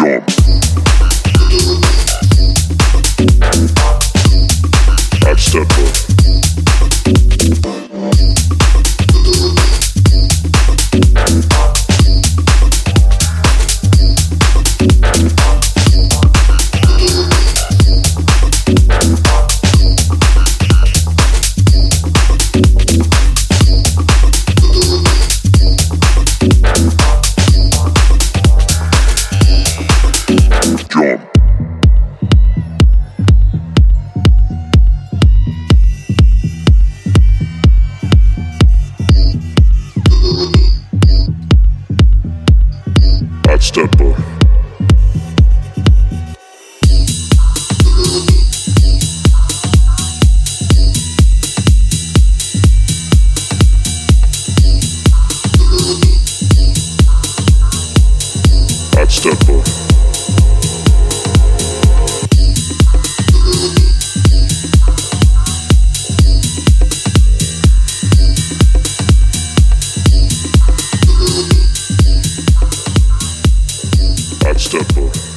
jump. stepper. step up. people.